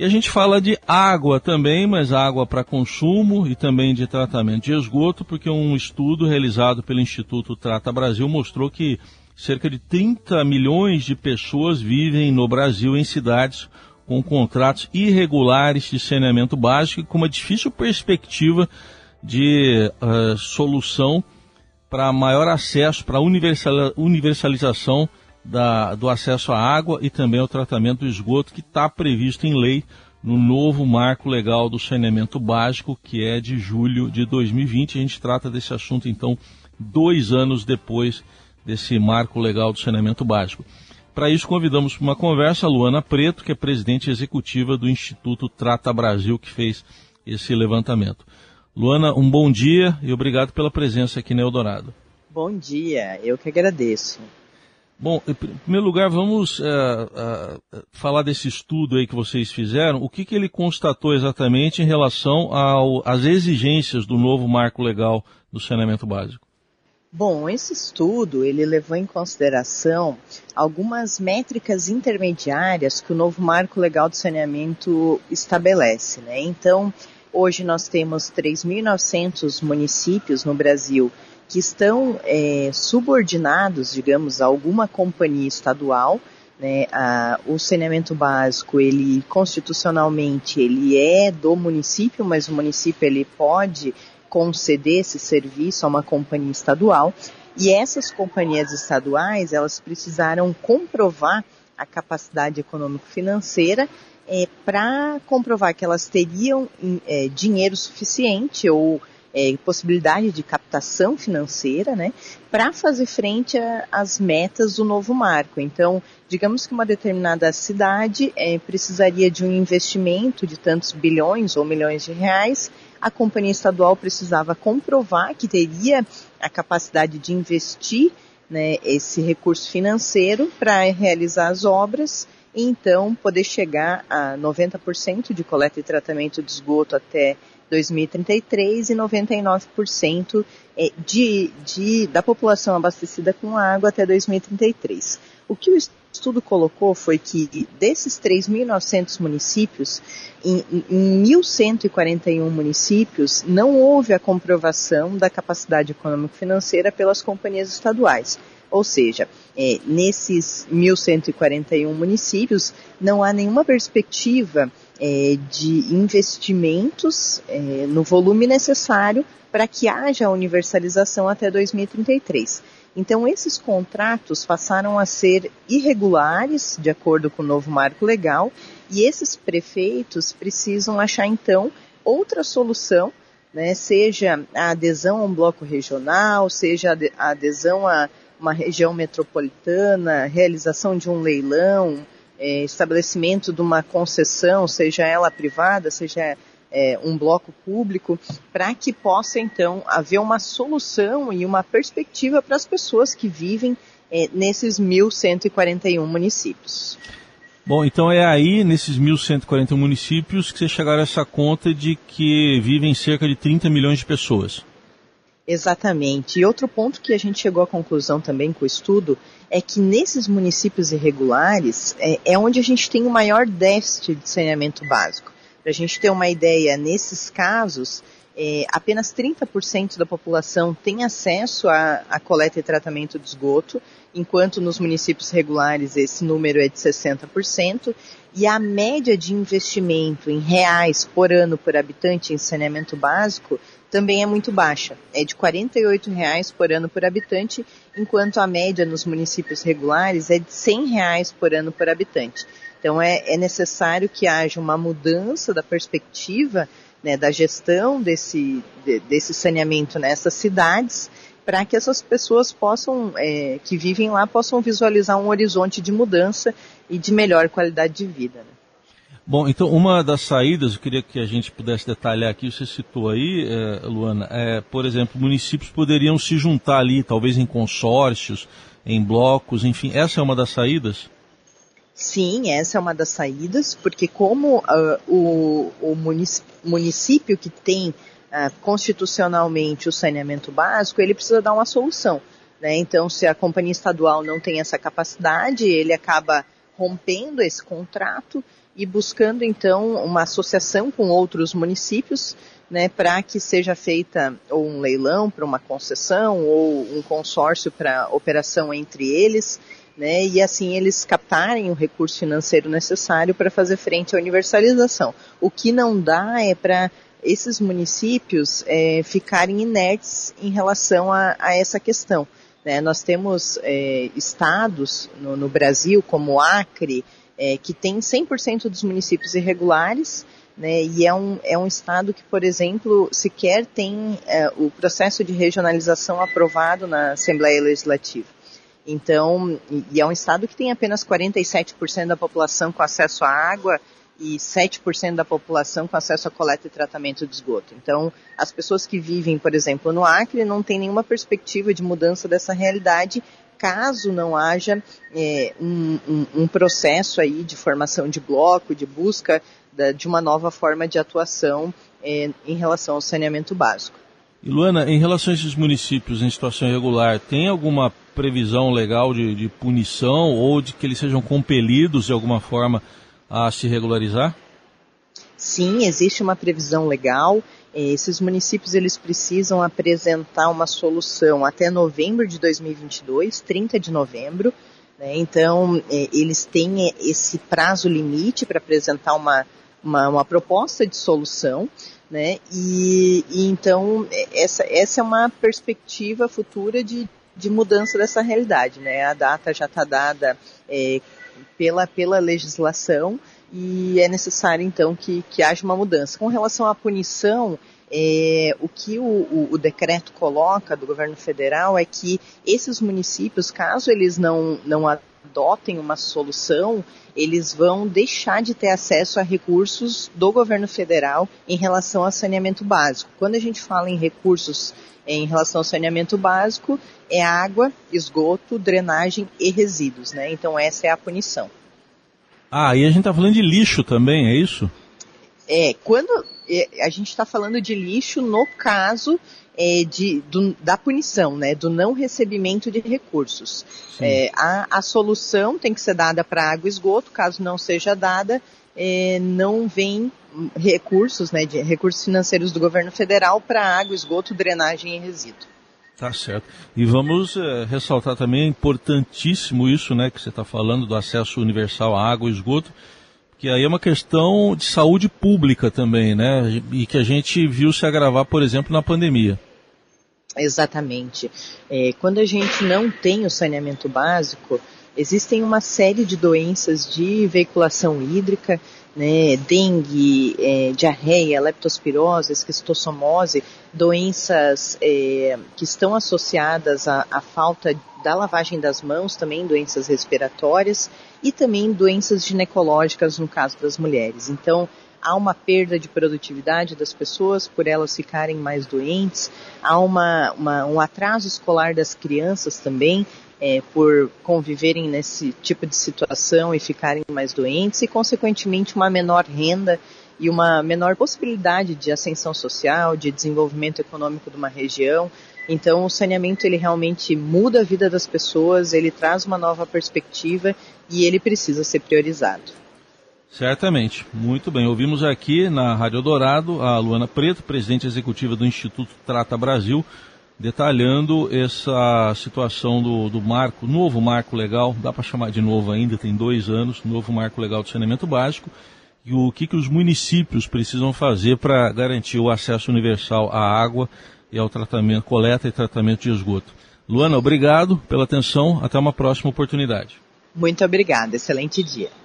E a gente fala de água também, mas água para consumo e também de tratamento de esgoto, porque um estudo realizado pelo Instituto Trata Brasil mostrou que cerca de 30 milhões de pessoas vivem no Brasil em cidades com contratos irregulares de saneamento básico e com uma difícil perspectiva de uh, solução para maior acesso, para universalização da, do acesso à água e também ao tratamento do esgoto que está previsto em lei no novo marco legal do saneamento básico, que é de julho de 2020. A gente trata desse assunto, então, dois anos depois desse marco legal do saneamento básico. Para isso, convidamos para uma conversa a Luana Preto, que é presidente executiva do Instituto Trata Brasil, que fez esse levantamento. Luana, um bom dia e obrigado pela presença aqui no Eldorado. Bom dia, eu que agradeço. Bom, em primeiro lugar, vamos uh, uh, falar desse estudo aí que vocês fizeram. O que, que ele constatou exatamente em relação às exigências do novo marco legal do saneamento básico? Bom, esse estudo ele levou em consideração algumas métricas intermediárias que o novo marco legal do saneamento estabelece. Né? Então, hoje nós temos 3.900 municípios no Brasil que estão é, subordinados, digamos, a alguma companhia estadual. Né, a, o saneamento básico, ele constitucionalmente, ele é do município, mas o município ele pode conceder esse serviço a uma companhia estadual. E essas companhias estaduais, elas precisaram comprovar a capacidade econômico-financeira é, para comprovar que elas teriam é, dinheiro suficiente ou é, possibilidade de captação financeira, né, para fazer frente às metas do novo marco. Então, digamos que uma determinada cidade é, precisaria de um investimento de tantos bilhões ou milhões de reais, a companhia estadual precisava comprovar que teria a capacidade de investir né, esse recurso financeiro para realizar as obras e então poder chegar a 90% de coleta e tratamento de esgoto até 2033 e 99% é, de, de, da população abastecida com água até 2033. O que o estudo colocou foi que desses 3.900 municípios, em, em 1.141 municípios, não houve a comprovação da capacidade econômico-financeira pelas companhias estaduais. Ou seja, é, nesses 1.141 municípios, não há nenhuma perspectiva é, de investimentos é, no volume necessário para que haja a universalização até 2033. Então, esses contratos passaram a ser irregulares, de acordo com o novo marco legal, e esses prefeitos precisam achar, então, outra solução, né, seja a adesão a um bloco regional, seja a adesão a uma região metropolitana, realização de um leilão, é, estabelecimento de uma concessão, seja ela privada, seja é, um bloco público, para que possa então haver uma solução e uma perspectiva para as pessoas que vivem é, nesses 1.141 municípios. Bom, então é aí, nesses 1.141 municípios, que vocês chegaram a essa conta de que vivem cerca de 30 milhões de pessoas. Exatamente. E outro ponto que a gente chegou à conclusão também com o estudo é que nesses municípios irregulares é, é onde a gente tem o maior déficit de saneamento básico. Para a gente ter uma ideia, nesses casos, é, apenas 30% da população tem acesso à, coleta e tratamento de esgoto, enquanto nos municípios regulares esse número é de 60%, e a média de investimento em reais por ano por habitante em saneamento básico também é muito baixa, é de 48 reais por ano por habitante, enquanto a média nos municípios regulares é de 100 reais por ano por habitante. Então é, é necessário que haja uma mudança da perspectiva né, da gestão desse, de, desse saneamento nessas cidades, para que essas pessoas possam, é, que vivem lá, possam visualizar um horizonte de mudança e de melhor qualidade de vida. Né? Bom, então uma das saídas, eu queria que a gente pudesse detalhar aqui, você citou aí, é, Luana, é, por exemplo, municípios poderiam se juntar ali, talvez em consórcios, em blocos, enfim, essa é uma das saídas? Sim, essa é uma das saídas, porque como uh, o, o município que tem uh, constitucionalmente o saneamento básico, ele precisa dar uma solução. Né? Então, se a companhia estadual não tem essa capacidade, ele acaba rompendo esse contrato e buscando então uma associação com outros municípios né, para que seja feita ou um leilão para uma concessão ou um consórcio para operação entre eles, né, e assim eles captarem o recurso financeiro necessário para fazer frente à universalização. O que não dá é para esses municípios é, ficarem inertes em relação a, a essa questão. Né? Nós temos é, estados no, no, Brasil, como Acre, é, que tem 100% dos municípios irregulares, né, e é um, é um estado que, por exemplo, sequer tem é, o processo de regionalização aprovado na Assembleia Legislativa. Então, e é um estado que tem apenas 47% da população com acesso à água e 7% da população com acesso a coleta e tratamento de esgoto. Então, as pessoas que vivem, por exemplo, no Acre não têm nenhuma perspectiva de mudança dessa realidade caso não haja é, um, um, um, processo aí de formação de bloco, de busca da, de uma nova forma de atuação é, em relação ao saneamento básico. E Luana, em relação a esses municípios em situação irregular, tem alguma previsão legal de, de punição ou de que eles sejam compelidos de alguma forma a se regularizar? Sim, existe uma previsão legal. É, esses municípios eles precisam apresentar uma solução até novembro de 2022, 30 de novembro. Né? Então, é, eles têm esse prazo limite para apresentar uma, uma, uma, proposta de solução. Né? E, e, então, é, essa, essa é uma perspectiva futura de, de mudança dessa realidade. Né? A data já está dada é, pela, pela legislação e é necessário então que, que haja uma mudança. Com relação à punição, é, o que o, o, o, decreto coloca do governo federal é que esses municípios, caso eles não, não adotem uma solução, eles vão deixar de ter acesso a recursos do governo federal em relação ao saneamento básico. Quando a gente fala em recursos em relação ao saneamento básico, é água, esgoto, drenagem e resíduos, né? Então essa é a punição. Ah, e a gente está falando de lixo também, é isso? É, quando é, a gente está falando de lixo no caso é, de, do, da punição, né, do não recebimento de recursos. É, a, a, solução tem que ser dada para água e esgoto, caso não seja dada, é, não vem recursos, né, de recursos financeiros do governo federal para água, esgoto, drenagem e resíduo. Tá certo. E vamos é, ressaltar também, é importantíssimo isso, né, que você está falando do acesso universal à água e esgoto, que aí é uma questão de saúde pública também, né, e que a gente viu se agravar, por exemplo, na pandemia. Exatamente. É, quando a gente não tem o saneamento básico, existem uma série de doenças de veiculação hídrica né, dengue, é, diarreia, leptospirose, esquistossomose, doenças é, que estão associadas à, à falta da lavagem das mãos, também doenças respiratórias e também doenças ginecológicas no caso das mulheres. Então, há uma perda de produtividade das pessoas por elas ficarem mais doentes, há uma, uma, um atraso escolar das crianças também, é, por conviverem nesse tipo de situação e ficarem mais doentes e, consequentemente, uma menor renda e uma menor possibilidade de ascensão social, de desenvolvimento econômico de uma região. Então, o saneamento ele realmente muda a vida das pessoas, ele traz uma nova perspectiva e ele precisa ser priorizado. Certamente. Muito bem. Ouvimos aqui na Rádio Dourado a Luana Preto, presidente executiva do Instituto Trata Brasil, detalhando essa situação do, do marco, novo marco legal, dá para chamar de novo ainda, tem dois anos, novo marco legal de saneamento básico, e o que, que os municípios precisam fazer para garantir o acesso universal à água e ao tratamento, coleta e tratamento de esgoto. Luana, obrigado pela atenção, até uma próxima oportunidade. Muito obrigada, excelente dia.